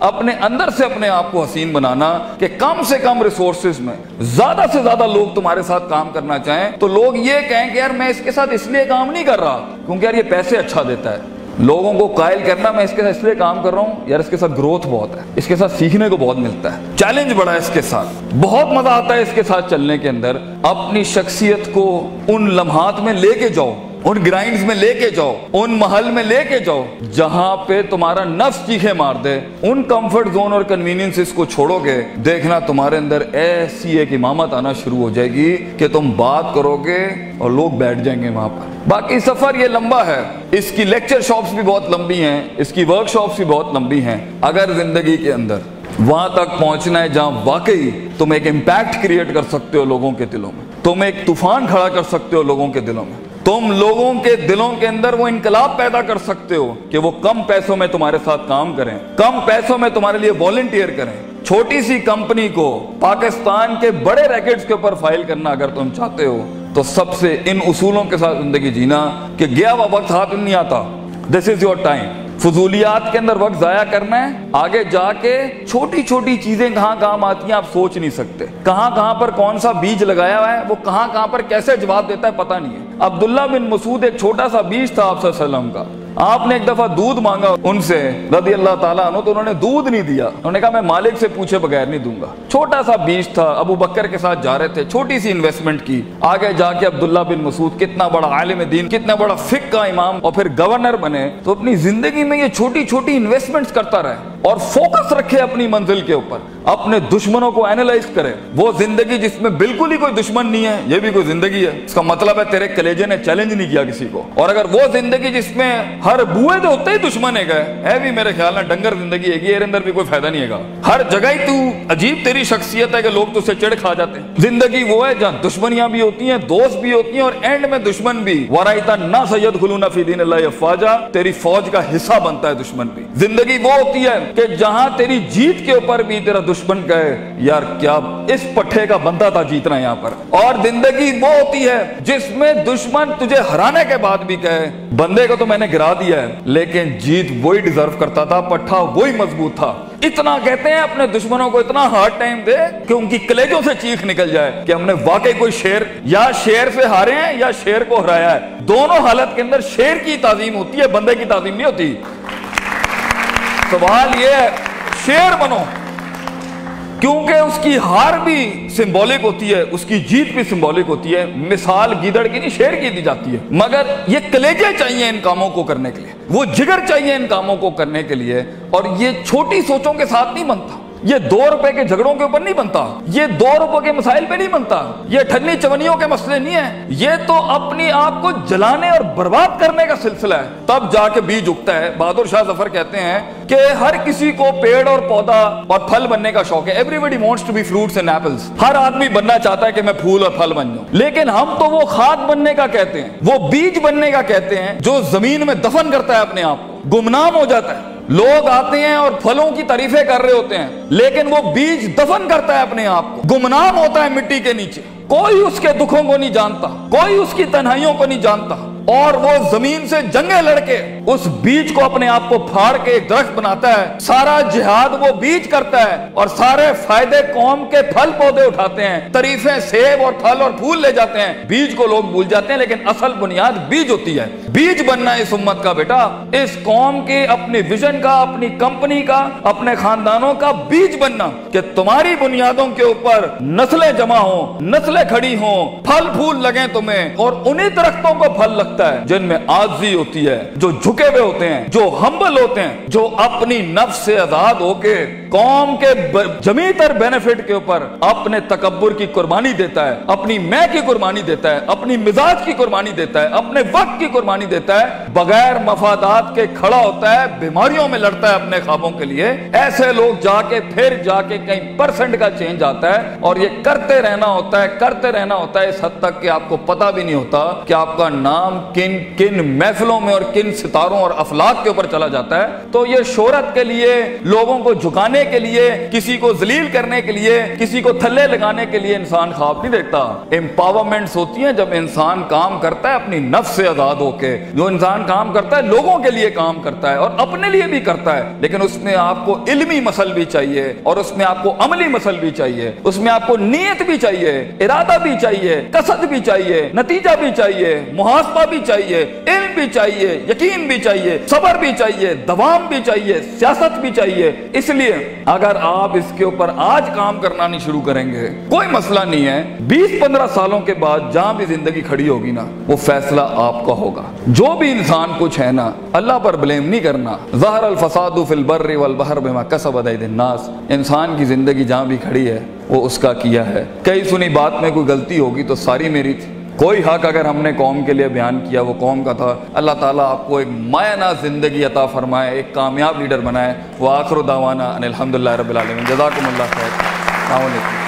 اپنے اندر سے اپنے آپ کو حسین بنانا کہ کم سے کم ریسورسز میں زیادہ سے زیادہ لوگ تمہارے ساتھ کام کرنا چاہیں تو لوگ یہ کہیں کہ یار میں اس کے ساتھ اس لیے کام نہیں کر رہا کیونکہ یار یہ پیسے اچھا دیتا ہے۔ لوگوں کو قائل کرنا میں اس کے ساتھ اس لیے کام کر رہا ہوں، یار اس کے ساتھ گروتھ بہت ہے، اس کے ساتھ سیکھنے کو بہت ملتا ہے۔ چیلنج بڑا ہے اس کے ساتھ۔ بہت مزہ آتا ہے اس کے ساتھ چلنے کے اندر۔ اپنی شخصیت کو ان لمحات میں لے کے جاؤ۔ ان گرائنڈز میں لے کے جاؤ، ان محل میں لے کے جاؤ، جہاں پہ تمہارا نفس چیخے مار دے۔ ان کمفرٹ زون اور کنوینئنس کو چھوڑو گے۔ دیکھنا تمہارے اندر ایسی ایک امامت آنا شروع ہو جائے گی کہ تم بات کرو گے اور لوگ بیٹھ جائیں گے وہاں پر۔ باقی سفر یہ لمبا ہے۔ اس کی لیکچر شاپس بھی بہت لمبی ہیں، اس کی ورک شاپس بھی بہت لمبی ہیں۔ اگر زندگی کے اندر وہاں تک پہنچنا ہے جہاں واقعی تم ایک امپیکٹ کریٹ کر سکتے ہو لوگوں کے دلوں میں، تم ایک طوفان کھڑا کر سکتے ہو لوگوں کے دلوں میں۔ تم لوگوں کے دلوں کے اندر وہ انقلاب پیدا کر سکتے ہو کہ وہ کم پیسوں میں تمہارے ساتھ کام کریں، کم پیسوں میں تمہارے لیے والنٹیئر کریں۔ چھوٹی سی کمپنی کو پاکستان کے بڑے ریکٹس کے اوپر فائل کرنا اگر تم چاہتے ہو، تو سب سے ان اصولوں کے ساتھ زندگی جینا کہ گیا ہوا وقت ہاتھ نہیں آتا۔ دس از یور ٹائم فضولیات کے اندر وقت ضائع کرنا ہے، آگے جا کے چھوٹی چھوٹی چیزیں کہاں کام آتی ہیں آپ سوچ نہیں سکتے۔ کہاں کہاں پر کون سا بیج لگایا ہوا ہے، وہ کہاں کہاں پر کیسے جواب دیتا ہے پتہ نہیں ہے۔ عبداللہ بن مسعود ایک چھوٹا سا بیج تھا آپ صلی اللہ علیہ وسلم کا۔ آپ نے ایک دفعہ دودھ مانگا ان سے، رضی اللہ تعالیٰ عنہ، تو انہوں نے دودھ نہیں دیا۔ انہوں نے کہا، میں مالک سے پوچھے بغیر نہیں دوں گا۔ چھوٹا سا بیج تھا، ابو بکر کے ساتھ جا رہے تھے، چھوٹی سی انویسٹمنٹ کی۔ آگے جا کے عبداللہ بن مسعود کتنا بڑا عالم دین، کتنا بڑا فک کا امام اور پھر گورنر بنے، تو اپنی زندگی میں یہ چھوٹی چھوٹی انویسٹمنٹ کرتا رہے۔ اور فوکس رکھے اپنی منزل کے اوپر۔ اپنے دشمنوں کو اینالائز کرے۔ وہ زندگی جس میں بالکل ہی کوئی دشمن نہیں ہے، یہ بھی کوئی زندگی ہے۔ اس کا مطلب ہے تیرے کلیجے نے چیلنج نہیں کیا کسی کو۔ اور اگر وہ زندگی جس میں ہر بوئے تو ہوتے ہی دشمن ہے گئے ہے بھی میرے خیال میں ڈنگر زندگی ہے، یہ اندر بھی کوئی فائدہ نہیں ہے گا۔ ہر جگہ ہی تو عجیب تیری شخصیت ہے کہ لوگ تو سے چڑ کھا جاتے ہیں۔ زندگی وہ ہے جہاں دشمنیاں بھی ہوتی ہیں، دوست بھی ہوتی ہیں اور اینڈ میں دشمن بھی۔ ورائتا نہ سید خلونا فی دین اللہ افواجہ تیری فوج کا حصہ بنتا ہے دشمن بھی۔ زندگی وہ ہوتی ہے کہ جہاں تیری جیت کے اوپر بھی تیرا دشمن کہے، یار کیا اس پٹھے کا بندہ تھا جیتنا یہاں پر؟ اور زندگی وہ ہوتی ہے جس میں دشمن تجھے ہرانے کے بعد بھی کہے۔ بندے کو تو میں نے گرا دیا ہے، لیکن جیت وہی ڈیزرو کرتا تھا، پٹھا وہی مضبوط تھا۔ اتنا کہتے ہیں اپنے دشمنوں کو، اتنا ہارڈ ٹائم دے کہ ان کی کلیجوں سے چیخ نکل جائے کہ ہم نے واقعی کوئی شیر یا شیر سے ہارے ہیں یا شیر کو ہرایا ہے۔ دونوں حالت کے اندر شیر کی تعظیم ہوتی ہے، بندے کی تعظیم نہیں ہوتی۔ سوال یہ ہے، شیر بنو۔ کیونکہ اس کی ہار بھی سمبولک ہوتی ہے، اس کی جیت بھی سمبولک ہوتی ہے۔ مثال گیدڑ کی نہیں، شیر کی دی جاتی ہے۔ مگر یہ کلیجے چاہیے ان کاموں کو کرنے کے لیے۔ وہ جگر چاہیے ان کاموں کو کرنے کے لیے۔ اور یہ چھوٹی سوچوں کے ساتھ نہیں بنتا۔ یہ دو روپے کے جھگڑوں کے اوپر نہیں بنتا، یہ دو روپے کے مسائل پہ نہیں بنتا، یہ ٹھنی چونیوں کے مسئلے نہیں ہیں، یہ تو اپنی آپ کو جلانے اور برباد کرنے کا سلسلہ ہے۔ تب جا کے بیج اگتا ہے۔ بہادر شاہ ظفر کہتے ہیں کہ ہر کسی کو پیڑ اور پودا اور پھل بننے کا شوق ہے۔ Everybody wants to be fruits and apples ہر آدمی بننا چاہتا ہے کہ میں پھول اور پھل بن جاؤں۔ لیکن ہم تو وہ کھاد بننے کا کہتے ہیں، وہ بیج بننے کا کہتے ہیں جو زمین میں دفن کرتا ہے اپنے آپ کو، گمنام ہو جاتا ہے۔ لوگ آتے ہیں اور پھلوں کی تعریفیں کر رہے ہوتے ہیں، لیکن وہ بیج دفن کرتا ہے اپنے آپ کو۔ گمنام ہوتا ہے مٹی کے نیچے۔ کوئی اس کے دکھوں کو نہیں جانتا، کوئی اس کی تنہائیوں کو نہیں جانتا۔ اور وہ زمین سے جنگیں لڑ کے اس بیج کو اپنے آپ کو پھاڑ کے ایک درخت بناتا ہے۔ سارا جہاد وہ بیج کرتا ہے اور سارے فائدے قوم کے پھل پودے اٹھاتے ہیں۔ تریفیں سیب اور پھل اور پھول لے جاتے ہیں۔ بیج کو لوگ بھول جاتے ہیں لیکن اصل بنیاد بیج ہوتی ہے۔ بیج بننا اس امت کا بیٹا۔ اس قوم کے اپنی ویژن کا، اپنی کمپنی کا، اپنے خاندانوں کا بیج بننا کہ تمہاری بنیادوں کے اوپر نسلیں جمع ہوں، نسلیں کھڑی ہوں، پھل پھول لگیں تمہیں اور انہی درختوں کو پھل لگتا ہے جن میں آجزی ہوتی ہے۔ جو جھکے ہوئے ہوتے ہیں، جو ہمبل ہوتے ہیں، جو اپنی نفس سے آزاد ہو کے قوم کے جمی تر بینیفٹ کے اوپر اپنے تکبر کی قربانی دیتا ہے، اپنی میں کی قربانی دیتا ہے، اپنی مزاج کی قربانی دیتا ہے، اپنے وقت کی قربانی دیتا ہے، بغیر مفادات کے کھڑا ہوتا ہے، بیماریوں میں لڑتا ہے اپنے خوابوں کے لیے۔ ایسے لوگ جا کے، پھر جا کے کئی پرسنٹ کا چینج آتا ہے اور یہ کرتے رہنا ہوتا ہے، کرتے رہنا ہوتا ہے، اس حد تک کہ آپ کو پتا بھی نہیں ہوتا کہ آپ کا نام کن کن محفلوں میں اور کن ستاروں رفتاروں اور افلاق کے اوپر چلا جاتا ہے، تو یہ شہرت کے لیے، لوگوں کو جھکانے کے لیے، کسی کو ذلیل کرنے کے لیے، کسی کو تھلے لگانے کے لیے انسان خواب نہیں دیکھتا۔ امپاورمنٹس ہوتی ہیں جب انسان کام کرتا ہے، اپنی نفس سے آزاد ہو کے۔ جو انسان کام کرتا ہے، لوگوں کے لیے کام کرتا ہے اور اپنے لیے بھی کرتا ہے۔ لیکن اس میں آپ کو علمی مسل بھی چاہیے اور اس میں آپ کو عملی مسل بھی چاہیے۔ اس میں آپ کو نیت بھی چاہیے، ارادہ بھی چاہیے، قصد بھی چاہیے، نتیجہ بھی چاہیے، محاسبہ بھی چاہیے، علم بھی چاہیے، یقین بھی چاہیے، صبر بھی چاہیے، دوام بھی چاہیے، سیاست بھی چاہیے۔ اس لیے اگر آپ اس کے اوپر آج کام کرنا نہیں شروع کریں گے، کوئی مسئلہ نہیں ہے۔ بیس پندرہ سالوں کے بعد جہاں بھی زندگی کھڑی ہوگی نا، وہ فیصلہ آپ کا ہوگا۔ جو بھی انسان کچھ ہے نا، اللہ پر بلیم نہیں کرنا۔ ظہر الفساد فی البر والبحر بما کسب اید الناس۔ انسان کی زندگی جہاں بھی کھڑی ہے، وہ اس کا کیا ہے۔ کئی سنی بات میں کوئی غلطی ہوگی تو ساری میری تھی۔ کوئی حق اگر ہم نے قوم کے لیے بیان کیا، وہ قوم کا تھا۔ اللہ تعالیٰ آپ کو ایک مایہ زندگی عطا فرمائے، ایک کامیاب لیڈر بنائے۔ وہ آخر و داوانہ الحمد للہ رب العالمین۔ جزاکم اللہ خیر۔ السلام علیکم۔